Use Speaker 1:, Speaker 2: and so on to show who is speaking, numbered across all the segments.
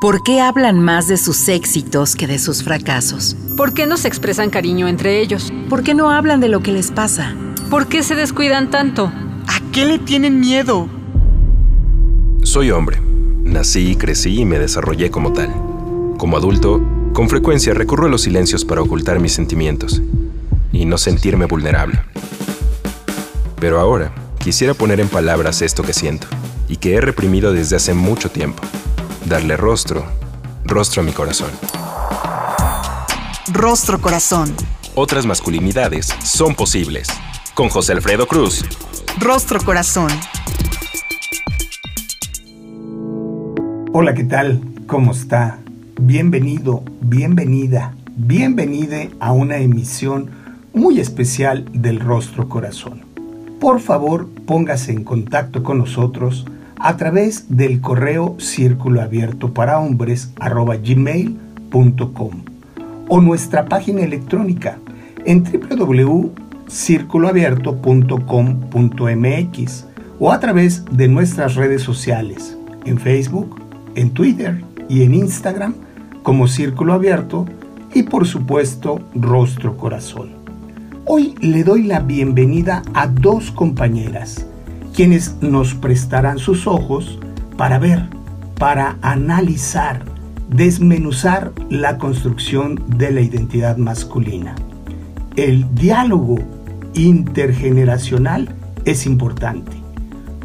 Speaker 1: ¿Por qué hablan más de sus éxitos que de sus fracasos?
Speaker 2: ¿Por qué no se expresan cariño entre ellos?
Speaker 1: ¿Por qué no hablan de lo que les pasa?
Speaker 2: ¿Por qué se descuidan tanto?
Speaker 3: ¿A qué le tienen miedo?
Speaker 4: Soy hombre. Nací, crecí y me desarrollé como tal. Como adulto, con frecuencia recurro a los silencios para ocultar mis sentimientos y no sentirme vulnerable. Pero ahora quisiera poner en palabras esto que siento y que he reprimido desde hace mucho tiempo darle rostro, rostro a mi corazón.
Speaker 5: Rostro Corazón.
Speaker 4: Otras masculinidades son posibles. Con José Alfredo Cruz.
Speaker 5: Rostro Corazón.
Speaker 6: Hola, ¿qué tal? ¿Cómo está? Bienvenido, bienvenida, bienvenide a una emisión muy especial del Rostro Corazón. Por favor, póngase en contacto con nosotros a través del correo círculo abierto para hombres gmail.com o nuestra página electrónica en www.circuloabierto.com.mx o a través de nuestras redes sociales en Facebook, en Twitter y en Instagram como Círculo Abierto y por supuesto Rostro Corazón. Hoy le doy la bienvenida a dos compañeras quienes nos prestarán sus ojos para ver, para analizar, desmenuzar la construcción de la identidad masculina. El diálogo intergeneracional es importante,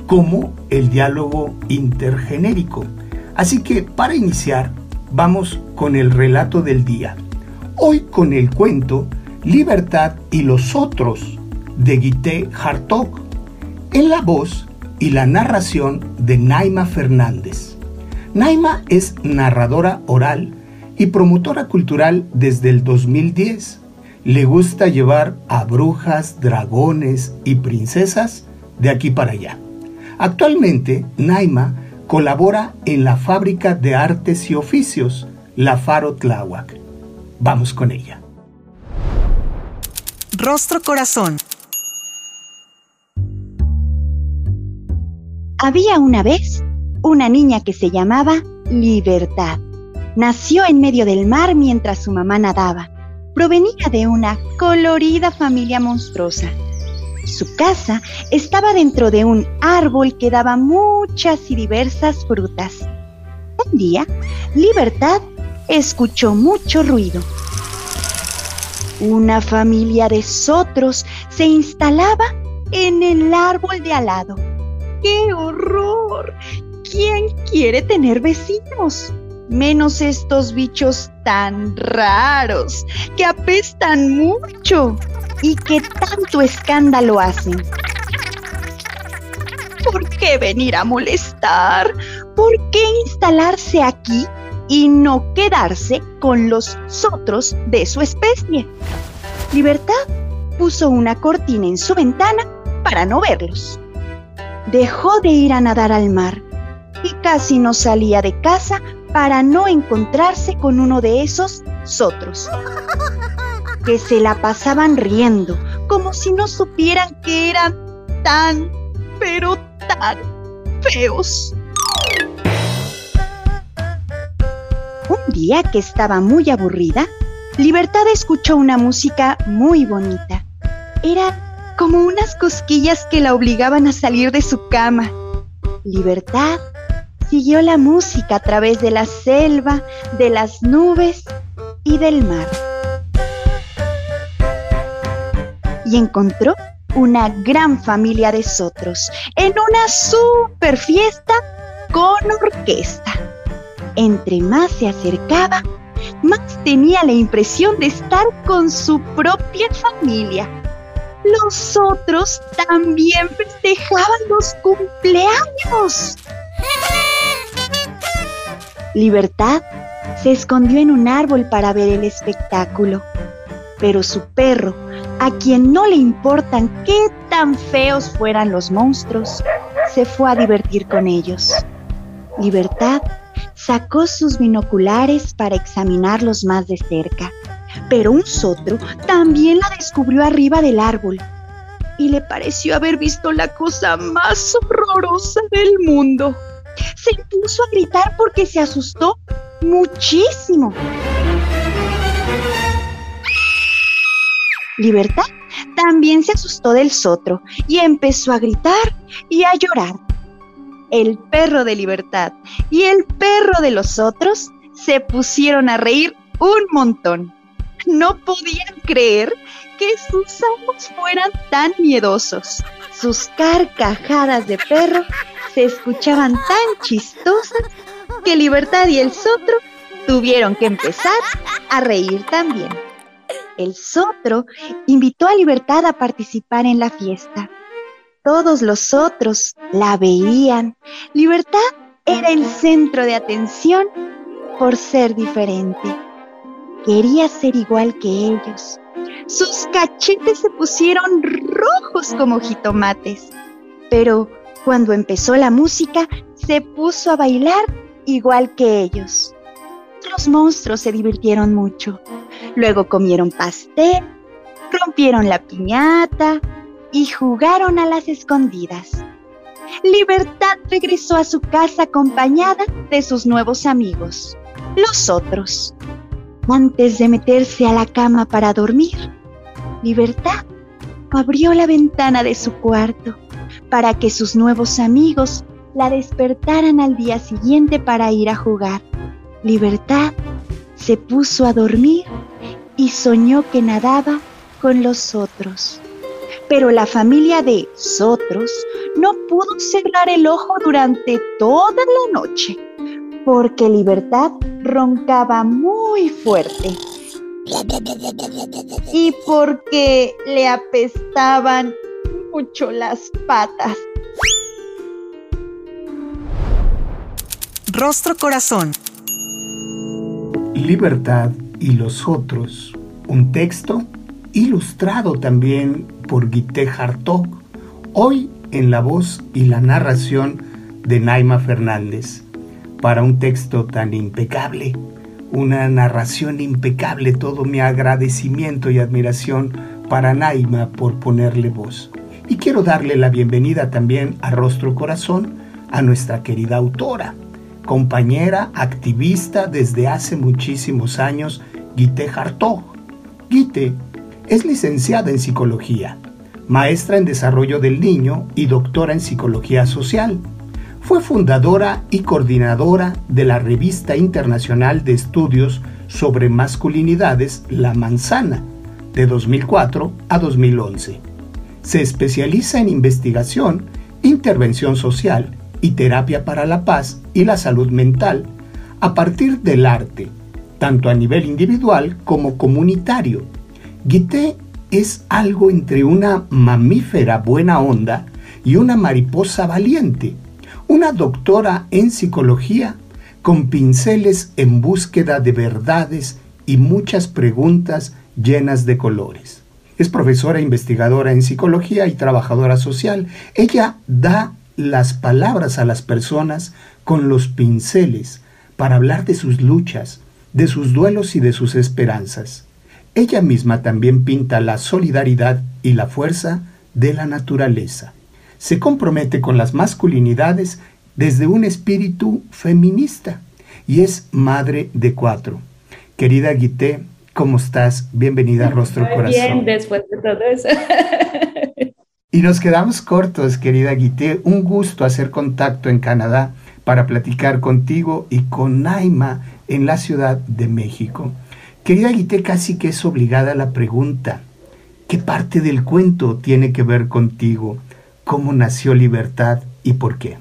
Speaker 6: como el diálogo intergenérico. Así que para iniciar, vamos con el relato del día. Hoy con el cuento Libertad y los otros de Guité Hartog en la voz y la narración de Naima Fernández. Naima es narradora oral y promotora cultural desde el 2010. Le gusta llevar a brujas, dragones y princesas de aquí para allá. Actualmente, Naima colabora en la Fábrica de Artes y Oficios, La Faro Tláhuac. Vamos con ella.
Speaker 5: Rostro Corazón.
Speaker 7: Había una vez una niña que se llamaba Libertad. Nació en medio del mar mientras su mamá nadaba. Provenía de una colorida familia monstruosa. Su casa estaba dentro de un árbol que daba muchas y diversas frutas. Un día, Libertad escuchó mucho ruido. Una familia de sotros se instalaba en el árbol de al lado. ¡Qué horror! ¿Quién quiere tener vecinos? Menos estos bichos tan raros, que apestan mucho y que tanto escándalo hacen. ¿Por qué venir a molestar? ¿Por qué instalarse aquí y no quedarse con los otros de su especie? Libertad puso una cortina en su ventana para no verlos dejó de ir a nadar al mar y casi no salía de casa para no encontrarse con uno de esos sotros, que se la pasaban riendo, como si no supieran que eran tan, pero tan feos. Un día que estaba muy aburrida, Libertad escuchó una música muy bonita. Era como unas cosquillas que la obligaban a salir de su cama. Libertad siguió la música a través de la selva, de las nubes y del mar. Y encontró una gran familia de sotros en una super fiesta con orquesta. Entre más se acercaba, más tenía la impresión de estar con su propia familia los otros también festejaban los cumpleaños. Libertad se escondió en un árbol para ver el espectáculo, pero su perro, a quien no le importan qué tan feos fueran los monstruos, se fue a divertir con ellos. Libertad sacó sus binoculares para examinarlos más de cerca pero un sotro también la descubrió arriba del árbol y le pareció haber visto la cosa más horrorosa del mundo. Se puso a gritar porque se asustó muchísimo. Libertad también se asustó del sotro y empezó a gritar y a llorar. El perro de Libertad y el perro de los otros se pusieron a reír un montón. No podían creer que sus amos fueran tan miedosos. Sus carcajadas de perro se escuchaban tan chistosas que Libertad y el Sotro tuvieron que empezar a reír también. El Sotro invitó a Libertad a participar en la fiesta. Todos los otros la veían. Libertad era el centro de atención por ser diferente. Quería ser igual que ellos. Sus cachetes se pusieron rojos como jitomates. Pero cuando empezó la música, se puso a bailar igual que ellos. Los monstruos se divirtieron mucho. Luego comieron pastel, rompieron la piñata y jugaron a las escondidas. Libertad regresó a su casa acompañada de sus nuevos amigos, los otros. Antes de meterse a la cama para dormir, Libertad abrió la ventana de su cuarto para que sus nuevos amigos la despertaran al día siguiente para ir a jugar. Libertad se puso a dormir y soñó que nadaba con los otros. Pero la familia de Sotros no pudo cerrar el ojo durante toda la noche, porque Libertad roncaba muy fuerte. Y porque le apestaban mucho las patas.
Speaker 5: Rostro Corazón.
Speaker 6: Libertad y los otros. Un texto ilustrado también por Guité Hartog. Hoy en la voz y la narración de Naima Fernández. Para un texto tan impecable, una narración impecable, todo mi agradecimiento y admiración para Naima por ponerle voz. Y quiero darle la bienvenida también a Rostro Corazón a nuestra querida autora, compañera, activista desde hace muchísimos años, Guite Hartog. Guite es licenciada en psicología, maestra en desarrollo del niño y doctora en psicología social. Fue fundadora y coordinadora de la revista internacional de estudios sobre masculinidades La Manzana, de 2004 a 2011. Se especializa en investigación, intervención social y terapia para la paz y la salud mental a partir del arte, tanto a nivel individual como comunitario. Guité es algo entre una mamífera buena onda y una mariposa valiente, una doctora en psicología con pinceles en búsqueda de verdades y muchas preguntas llenas de colores. Es profesora investigadora en psicología y trabajadora social. Ella da las palabras a las personas con los pinceles para hablar de sus luchas, de sus duelos y de sus esperanzas. Ella misma también pinta la solidaridad y la fuerza de la naturaleza. Se compromete con las masculinidades desde un espíritu feminista y es madre de cuatro. Querida Guité, ¿cómo estás? Bienvenida a Rostro Corazón.
Speaker 8: Bien, después de todo eso.
Speaker 6: Y nos quedamos cortos, querida Guité. Un gusto hacer contacto en Canadá para platicar contigo y con Naima en la Ciudad de México. Querida Guité, casi que es obligada la pregunta. ¿Qué parte del cuento tiene que ver contigo? ¿Cómo nació Libertad y por qué?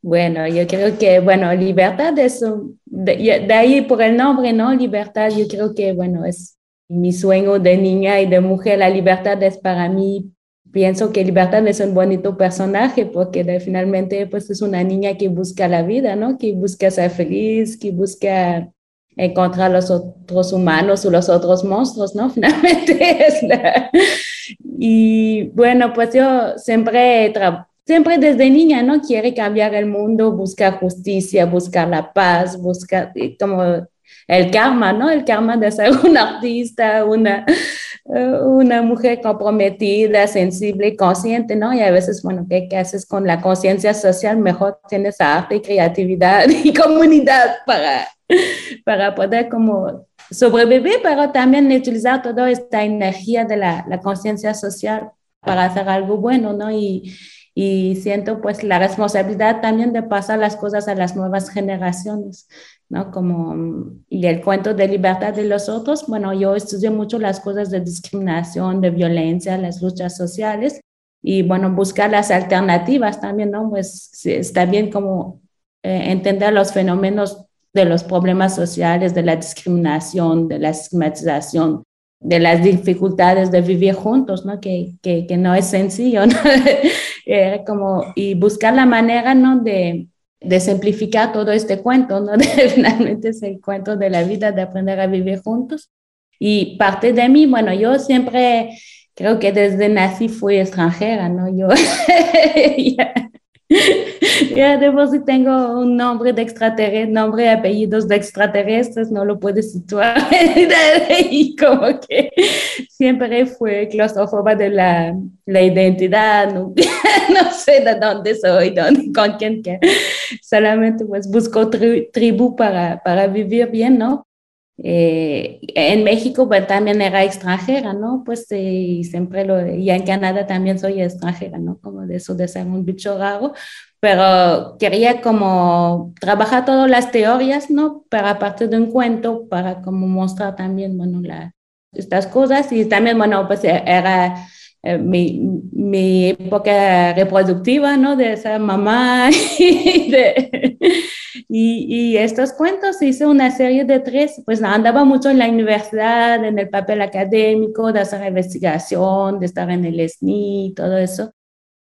Speaker 8: Bueno, yo creo que, bueno, libertad es, de, de, ahí por el nombre, ¿no? Libertad, yo creo que, bueno, es mi sueño de niña y de mujer. La libertad es para mí pienso que Libertad es un bonito personaje porque finalmente pues es una niña que busca la vida, ¿no? Que busca ser feliz, que busca encontrar los otros humanos o los otros monstruos, ¿no? Finalmente es la... Y bueno, pues yo siempre, siempre desde niña, ¿no? Quiere cambiar el mundo, buscar justicia, buscar la paz, buscar, como el karma, ¿no? El karma de ser un artista, una, eh, una mujer comprometida, sensible consciente, ¿no? Y a veces, bueno, ¿qué, qué haces con la conciencia social? Mejor tienes arte creatividad y comunidad para, para poder como sobrevivir, pero también utilizar toda esta energía de la, conciencia social para hacer algo bueno, ¿no? Y, y siento pues la responsabilidad también de pasar las cosas a las nuevas generaciones, ¿no? Como, y el cuento de libertad de los otros, bueno, yo estudié mucho las cosas de discriminación, de violencia, las luchas sociales y bueno, buscar las alternativas también, ¿no? Pues está bien como eh, entender los fenómenos de los problemas sociales, de la discriminación, de la estigmatización, de las dificultades de vivir juntos, ¿no? Que, que, que no es sencillo, ¿no? Eh, como, y buscar la manera, ¿no? De, de simplificar todo este cuento, ¿no? De, finalmente es el cuento de la vida, de aprender a vivir juntos. Y parte de mí, bueno, yo siempre, creo que desde nací fui extranjera, ¿no? Yo, ya de por si tengo un nombre de extraterrestre, nombre y apellidos de extraterrestres, no lo puedes situar. y como que siempre fue claustrofóbica de la, la identidad, no, sé de dónde soy, dónde, con quién, solamente pues busco tribu para, para vivir bien, ¿no? Eh, en México pues, también era extranjera, ¿no? Pues y siempre lo, y en Canadá también soy extranjera, ¿no? Como de eso de ser un bicho raro, pero quería como trabajar todas las teorías, ¿no? Pero a partir de un cuento para como mostrar también, bueno, la, estas cosas y también, bueno, pues era eh, mi, mi, época reproductiva, ¿no? De ser mamá y, de, y, y, estos cuentos hice una serie de tres, pues andaba mucho en la universidad, en el papel académico, de hacer investigación, de estar en el SNI, todo eso.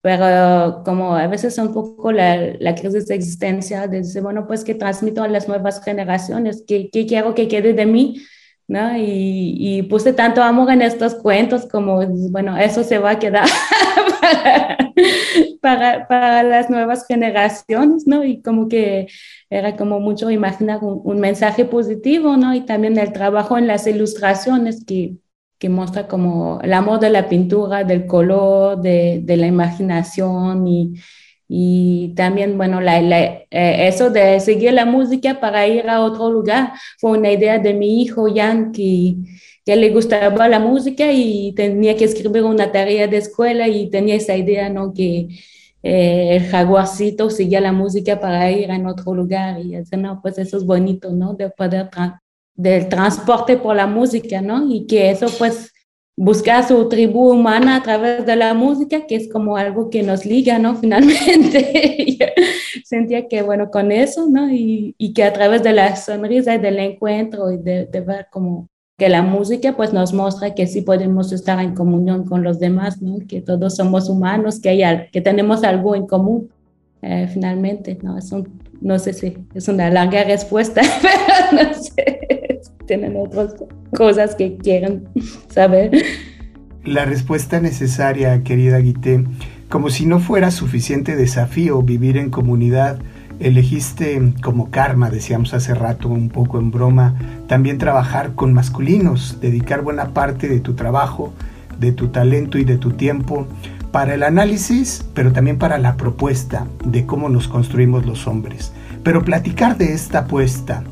Speaker 8: Pero como a veces un poco la, la crisis de existencia, de decir, bueno, pues que transmito a las nuevas generaciones, ¿qué, qué quiero que quede de mí? ¿No? Y, y, puse tanto amor en estos cuentos como, bueno, eso se va a quedar para, para, las nuevas generaciones, ¿no? Y como que era como mucho imaginar un, un, mensaje positivo, ¿no? Y también el trabajo en las ilustraciones que, que muestra como el amor de la pintura, del color, de, de la imaginación y y también, bueno, la, la, eh, eso de seguir la música para ir a otro lugar fue una idea de mi hijo Jan, que, que le gustaba la música y tenía que escribir una tarea de escuela y tenía esa idea, ¿no? Que eh, el jaguarcito seguía la música para ir a otro lugar y eso, no, pues eso es bonito, ¿no? De poder, tra del transporte por la música, ¿no? Y que eso, pues, buscar su tribu humana a través de la música, que es como algo que nos liga, ¿no? Finalmente, sentía que, bueno, con eso, ¿no? Y, y, que a través de la sonrisa y del encuentro y de, de, ver como que la música pues nos muestra que sí podemos estar en comunión con los demás, ¿no? Que todos somos humanos, que, hay, que tenemos algo en común, eh, finalmente, ¿no? Es un, no sé si es una larga respuesta, pero no sé, tienen otras cosas que quieran saber.
Speaker 6: La respuesta necesaria, querida Guité, como si no fuera suficiente desafío vivir en comunidad, elegiste como karma, decíamos hace rato un poco en broma, también trabajar con masculinos, dedicar buena parte de tu trabajo, de tu talento y de tu tiempo para el análisis, pero también para la propuesta de cómo nos construimos los hombres. Pero platicar de esta apuesta,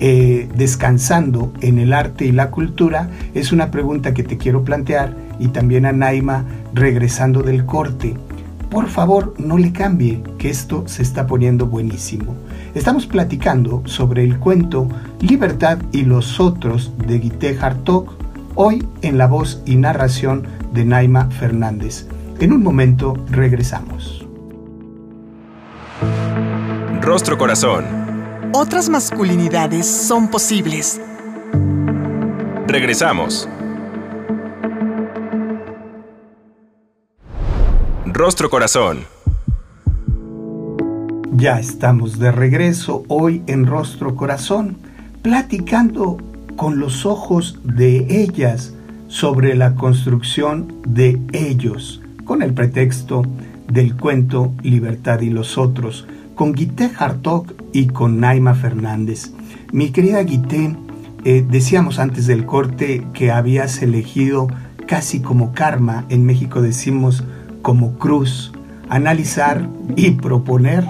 Speaker 6: eh, descansando en el arte y la cultura, es una pregunta que te quiero plantear y también a Naima regresando del corte. Por favor, no le cambie, que esto se está poniendo buenísimo. Estamos platicando sobre el cuento Libertad y los otros de Guité Hartog, hoy en la voz y narración de Naima Fernández. En un momento regresamos.
Speaker 4: Rostro Corazón.
Speaker 5: Otras masculinidades son posibles.
Speaker 4: Regresamos. Rostro Corazón.
Speaker 6: Ya estamos de regreso hoy en Rostro Corazón, platicando con los ojos de ellas sobre la construcción de ellos con el pretexto del cuento Libertad y los otros, con Guité Hartog y con Naima Fernández. Mi querida Guité, eh, decíamos antes del corte que habías elegido casi como karma, en México decimos como cruz, analizar y proponer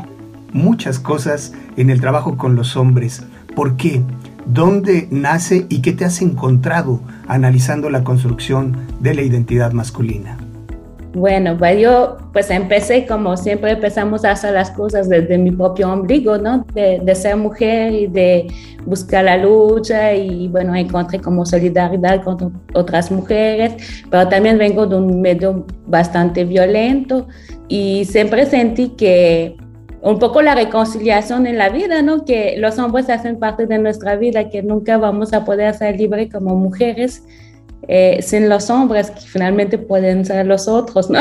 Speaker 6: muchas cosas en el trabajo con los hombres. ¿Por qué? ¿Dónde nace y qué te has encontrado analizando la construcción de la identidad masculina?
Speaker 8: Bueno, pues yo pues empecé como siempre empezamos a hacer las cosas desde mi propio ombligo, ¿no? De, de, ser mujer y de buscar la lucha y bueno, encontré como solidaridad con otras mujeres, pero también vengo de un medio bastante violento y siempre sentí que un poco la reconciliación en la vida, ¿no? Que los hombres hacen parte de nuestra vida, que nunca vamos a poder ser libres como mujeres eh, sin los hombres, que finalmente pueden ser los otros, ¿no?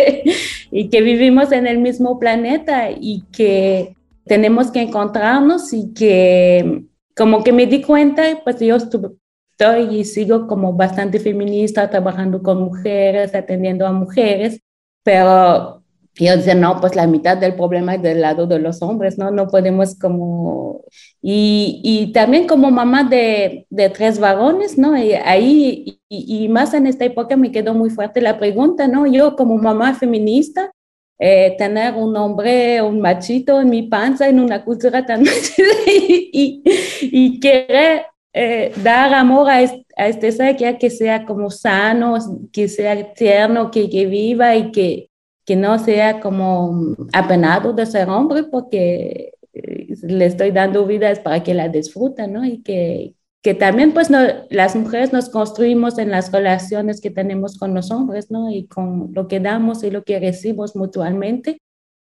Speaker 8: y que vivimos en el mismo planeta y que tenemos que encontrarnos y que como que me di cuenta, pues yo estoy y sigo como bastante feminista, trabajando con mujeres, atendiendo a mujeres, pero y yo decía, no, pues la mitad del problema es del lado de los hombres, ¿no? No podemos como... Y, y también como mamá de, de, tres varones, ¿no? Y ahí, y, y, más en esta época me quedó muy fuerte la pregunta, ¿no? Yo como mamá feminista, eh, tener un hombre, un machito en mi panza en una cultura tan y, y, querer eh, dar amor a este, a este ser que, que sea como sano, que sea tierno, que, que viva y que que no sea como apenado de ser hombre porque eh, le estoy dando vidas para que la disfruten, ¿no? Y que, que también pues no, las mujeres nos construimos en las relaciones que tenemos con los hombres, ¿no? Y con lo que damos y lo que recibimos mutuamente.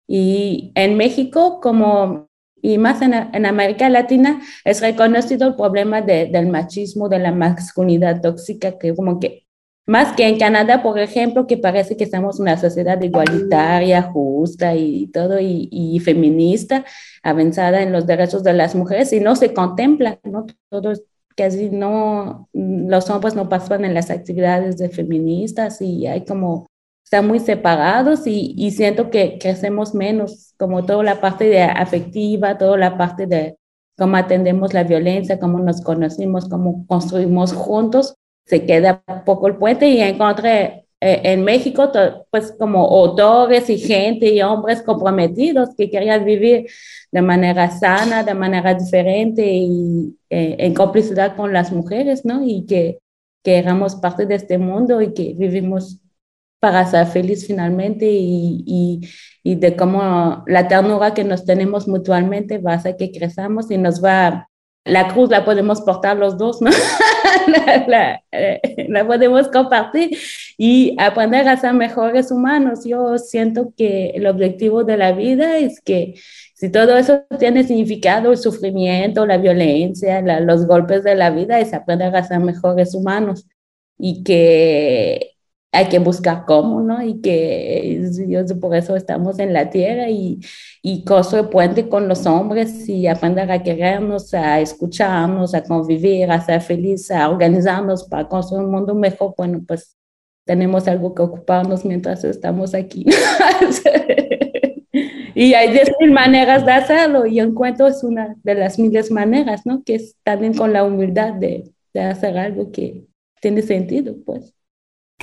Speaker 8: Y en México, como y más en, en, América Latina, es reconocido el problema de, del machismo, de la masculinidad tóxica, que como que más que en Canadá, por ejemplo, que parece que estamos una sociedad igualitaria, justa y todo, y, feminista, avanzada en los derechos de las mujeres, y no se contempla, ¿no? Todos casi no, los hombres no pasan en las actividades de feministas y hay como, están muy separados y, y siento que crecemos menos, como toda la parte de afectiva, toda la parte de cómo atendemos la violencia, cómo nos conocimos, cómo construimos juntos, se queda poco el puente y encontré eh, en México pues como autores y gente y hombres comprometidos que querían vivir de manera sana, de manera diferente y eh, en complicidad con las mujeres, ¿no? Y que, que éramos parte de este mundo y que vivimos para ser feliz finalmente y, y, y, de cómo la ternura que nos tenemos mutuamente va a hacer que crezamos y nos va la cruz la podemos portar los dos, ¿no? la, eh, la, podemos compartir y aprender a ser mejores humanos. Yo siento que el objetivo de la vida es que si todo eso tiene significado, el sufrimiento, la violencia, los golpes de la vida, es aprender a ser mejores humanos y que hay que buscar cómo, ¿no? Y que por eso estamos en la tierra y, y construir puente con los hombres y aprender a querernos, a escucharnos, a convivir, a ser felices, a organizarnos para construir un mundo mejor. Bueno, pues tenemos algo que ocuparnos mientras estamos aquí. y hay diez mil maneras de hacerlo y encuentro es una de las miles maneras, ¿no? Que es también con la humildad de, de hacer algo que tiene sentido, pues.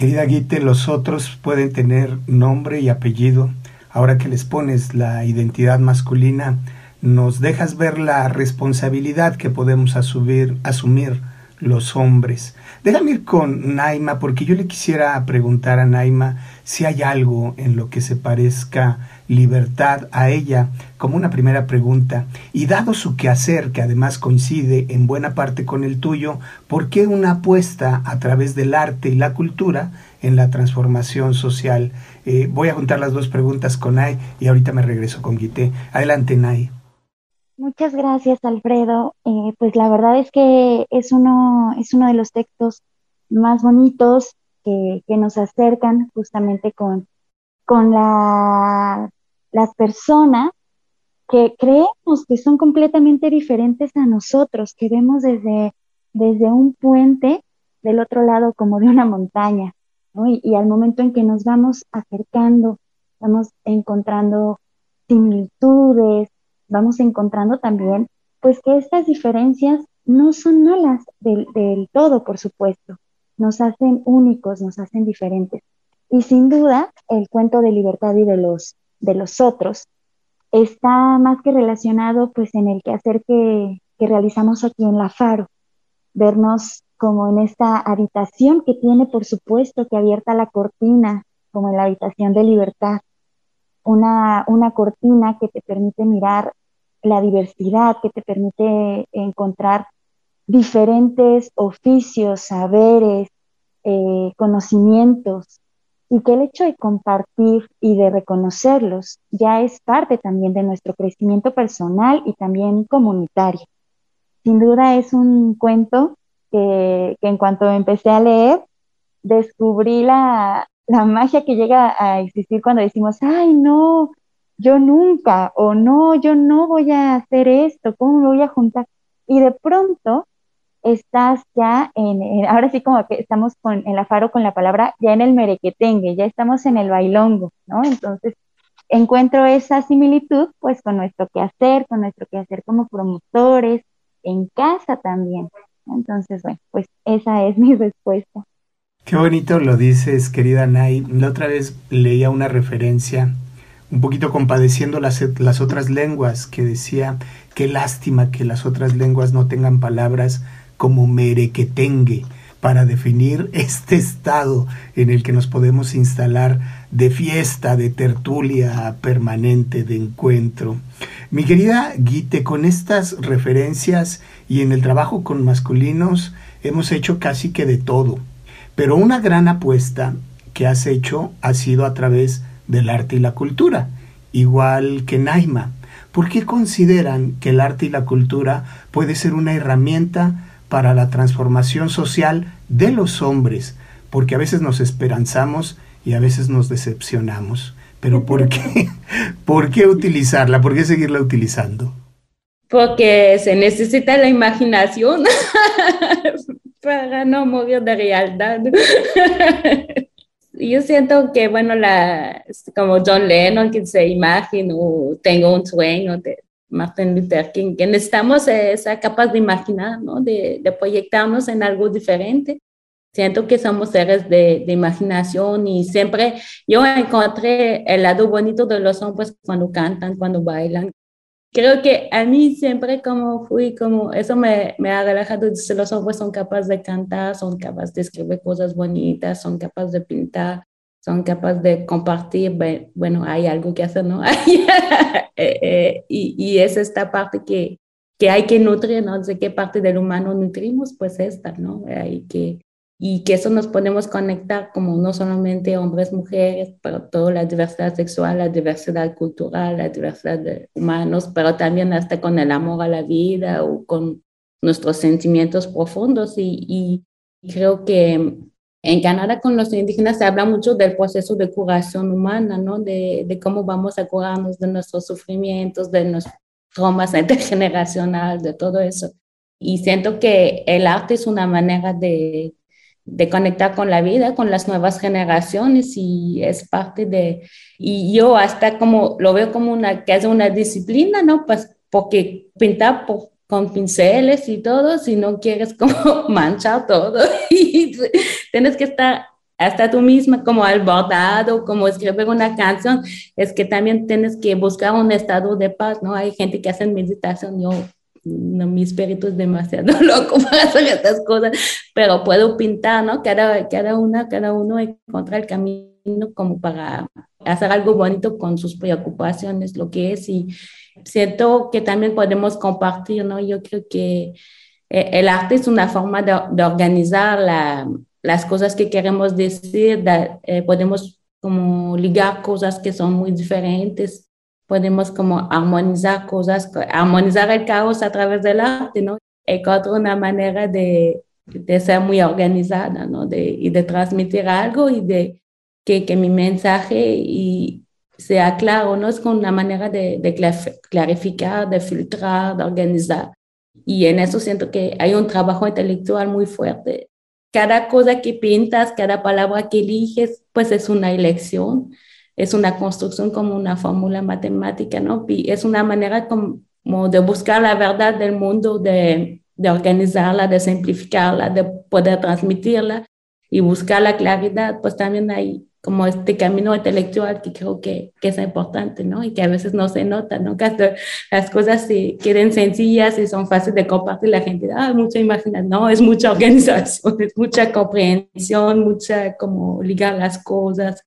Speaker 6: Querida Guite, los otros pueden tener nombre y apellido. Ahora que les pones la identidad masculina, nos dejas ver la responsabilidad que podemos asumir, asumir los hombres. Déjame ir con Naima porque yo le quisiera preguntar a Naima si hay algo en lo que se parezca libertad a ella como una primera pregunta. Y dado su quehacer, que además coincide en buena parte con el tuyo, ¿por qué una apuesta a través del arte y la cultura en la transformación social? Eh, voy a juntar las dos preguntas con Nay y ahorita me regreso con Guité. Adelante, Nay.
Speaker 9: Muchas gracias, Alfredo. Eh, pues la verdad es que es uno, es uno de los textos más bonitos que, nos acercan justamente con, con la, las personas que creemos que son completamente diferentes a nosotros, que vemos desde, desde un puente del otro lado como de una montaña. y, al momento en que nos vamos acercando, vamos encontrando
Speaker 7: similitudes, vamos encontrando también pues que estas diferencias no son malas del, del todo, por supuesto, nos hacen únicos, nos hacen diferentes. Y sin duda, el cuento de libertad y de los, de los otros está más que relacionado pues en el quehacer que, que realizamos aquí en la Faro, vernos como en esta habitación que tiene, por supuesto, que abierta la cortina, como en la habitación de libertad, una, una cortina que te permite mirar la diversidad, que te permite encontrar diferentes oficios, saberes, eh, conocimientos, y que el hecho de compartir y de reconocerlos ya es parte también de nuestro crecimiento personal y también comunitario. Sin duda es un cuento que, en cuanto empecé a leer, descubrí la, la magia que llega a existir cuando decimos, ay, no, yo nunca, o no, yo no voy a hacer esto, ¿cómo me voy a juntar? Y de pronto estás ya en, ahora sí como que estamos con el afaro con la palabra, ya en el merequetengue, ya estamos en el bailongo, ¿no? Entonces, encuentro esa similitud pues con nuestro quehacer, con nuestro quehacer como promotores, en casa también. Entonces, bueno, pues esa es mi respuesta.
Speaker 6: Qué bonito lo dices, querida Nay. La otra vez leía una referencia, un poquito compadeciendo las, las otras lenguas, que decía, qué lástima que las otras lenguas no tengan palabras como merequetengue para definir este estado en el que nos podemos instalar de fiesta, de tertulia permanente, de encuentro. Mi querida Guite, con estas referencias y en el trabajo con masculinos hemos hecho casi que de todo, pero una gran apuesta que has hecho ha sido a través del arte y la cultura, igual que Naima. ¿Por qué consideran que el arte y la cultura puede ser una herramienta para la transformación social de los hombres, porque a veces nos esperanzamos y a veces nos decepcionamos. Pero ¿por qué? ¿Por qué utilizarla? ¿Por qué seguirla utilizando?
Speaker 8: Porque se necesita la imaginación para no morir de realidad. Yo siento que, bueno, la, como John Lennon, que se imagina, tengo un sueño, de, Martin Luther King, que necesitamos esa capaz de imaginar, ¿no? de, de, proyectarnos en algo diferente. Siento que somos seres de, de, imaginación y siempre yo encontré el lado bonito de los hombres cuando cantan, cuando bailan. Creo que a mí siempre como fui, como eso me, me ha relajado, los hombres son capaces de cantar, son capaces de escribir cosas bonitas, son capaces de pintar, son capaces de compartir, bueno, hay algo que hacer, ¿no? Eh, eh, y, y, es esta parte que, que hay que nutrir, ¿no? ¿De qué parte del humano nutrimos? Pues esta, ¿no? Hay que, y que eso nos podemos conectar como no solamente hombres, mujeres, pero toda la diversidad sexual, la diversidad cultural, la diversidad de humanos, pero también hasta con el amor a la vida o con nuestros sentimientos profundos y, y creo que en Canadá con los indígenas se habla mucho del proceso de curación humana, ¿no? De, de cómo vamos a curarnos de nuestros sufrimientos, de nuestros traumas intergeneracionales, de todo eso. Y siento que el arte es una manera de, de conectar con la vida, con las nuevas generaciones y es parte de, y yo hasta como lo veo como una, que es una disciplina, ¿no? Pues porque pintar por, con pinceles y todo, si no quieres como manchar todo y tienes que estar hasta tú misma como al bordado, como escribir una canción, es que también tienes que buscar un estado de paz, ¿no? Hay gente que hace meditación, yo no, mi espíritu es demasiado loco para hacer estas cosas, pero puedo pintar, ¿no? Cada, cada una, cada uno encuentra el camino como para hacer algo bonito con sus preocupaciones, lo que es, y siento que también podemos compartir, ¿no? Yo creo que eh, el arte es una forma de, de organizar la, las cosas que queremos decir, eh, podemos como ligar cosas que son muy diferentes, podemos como armonizar cosas, armonizar el caos a través del arte, ¿no? Encontrar una manera de, de ser muy organizada, ¿no? De, y de transmitir algo y de que, que mi mensaje y, ¿no? Es con una manera de, de clarificar, de filtrar, de organizar. Y en eso siento que hay un trabajo intelectual muy fuerte. Cada cosa que pintas, cada palabra que eliges, pues es una elección. es una construcción como una fórmula matemática, ¿no? Y es una manera como de buscar la verdad del mundo, de, de organizarla, de simplificarla, de poder transmitirla y buscar la claridad, pues también hay como este camino intelectual que creo que, que, es importante, ¿no? Y que a veces no se nota, ¿no? Que las cosas se queden sencillas y son fáciles de compartir, la gente, ah, mucha imaginación, no, es mucha organización, es mucha comprensión, mucha como ligar las cosas,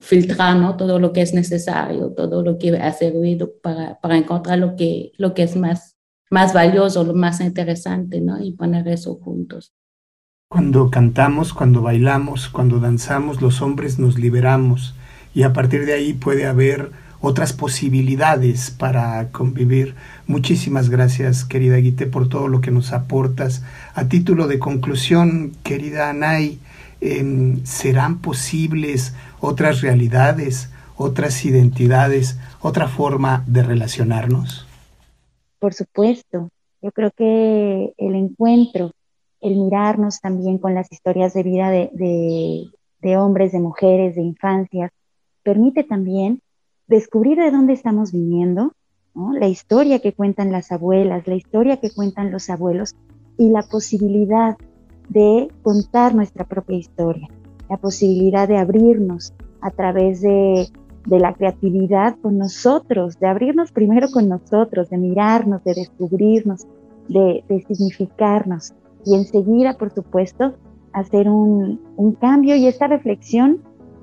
Speaker 8: filtrar, ¿no? Todo lo que es necesario, todo lo que ha servido para, para encontrar lo que, lo que es más, más valioso, lo más interesante, ¿no? Y poner eso juntos.
Speaker 6: Cuando cantamos, cuando bailamos, cuando danzamos, los hombres nos liberamos y a partir de ahí puede haber otras posibilidades para convivir. Muchísimas gracias, querida Guite, por todo lo que nos aportas. A título de conclusión, querida Anay, em, ¿serán posibles otras realidades, otras identidades, otra forma de relacionarnos?
Speaker 7: Por supuesto. Yo creo que el encuentro el mirarnos también con las historias de vida de, hombres, de mujeres, de infancias, permite también descubrir de dónde estamos viniendo, la historia que cuentan las abuelas, la historia que cuentan los abuelos y la posibilidad de contar nuestra propia historia, la posibilidad de abrirnos a través de, la creatividad con nosotros, de abrirnos primero con nosotros, de mirarnos, de descubrirnos, de, significarnos y enseguida, por supuesto, hacer un, cambio y esta reflexión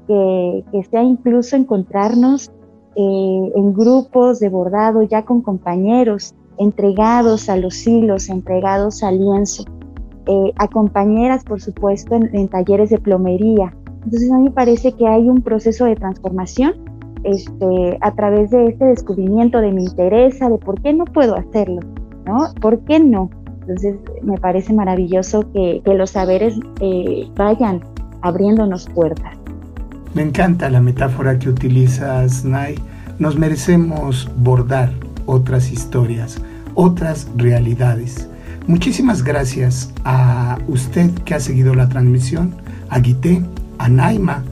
Speaker 7: que, sea incluso encontrarnos eh, en grupos de bordado ya con compañeros entregados a los hilos, entregados al lienzo, eh, por supuesto, en, talleres de plomería. Entonces a mí me parece que hay un proceso de transformación este, a través de este descubrimiento de mi interés, de por qué no puedo hacerlo, ¿no? ¿Por qué no? Entonces me parece maravilloso que, los saberes eh, vayan abriéndonos puertas.
Speaker 6: Me encanta la metáfora que utilizas, Nay. Nos merecemos bordar otras historias, otras realidades. Muchísimas gracias a usted que ha seguido la transmisión, a Guité, a Naima,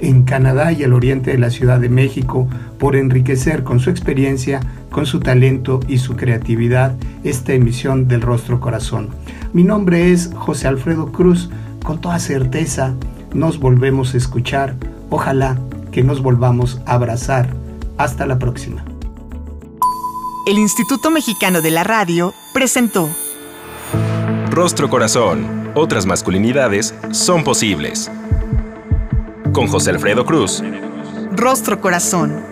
Speaker 6: en Canadá y el oriente de la Ciudad de México, por enriquecer con su experiencia con su talento y su creatividad esta emisión del Rostro Corazón. Mi nombre es José Alfredo Cruz. Con toda certeza nos volvemos a escuchar. Ojalá que nos volvamos a abrazar. Hasta la próxima.
Speaker 5: El Instituto Mexicano de la Radio presentó
Speaker 4: Rostro Corazón. Otras masculinidades son posibles. Con José Alfredo Cruz.
Speaker 5: Rostro Corazón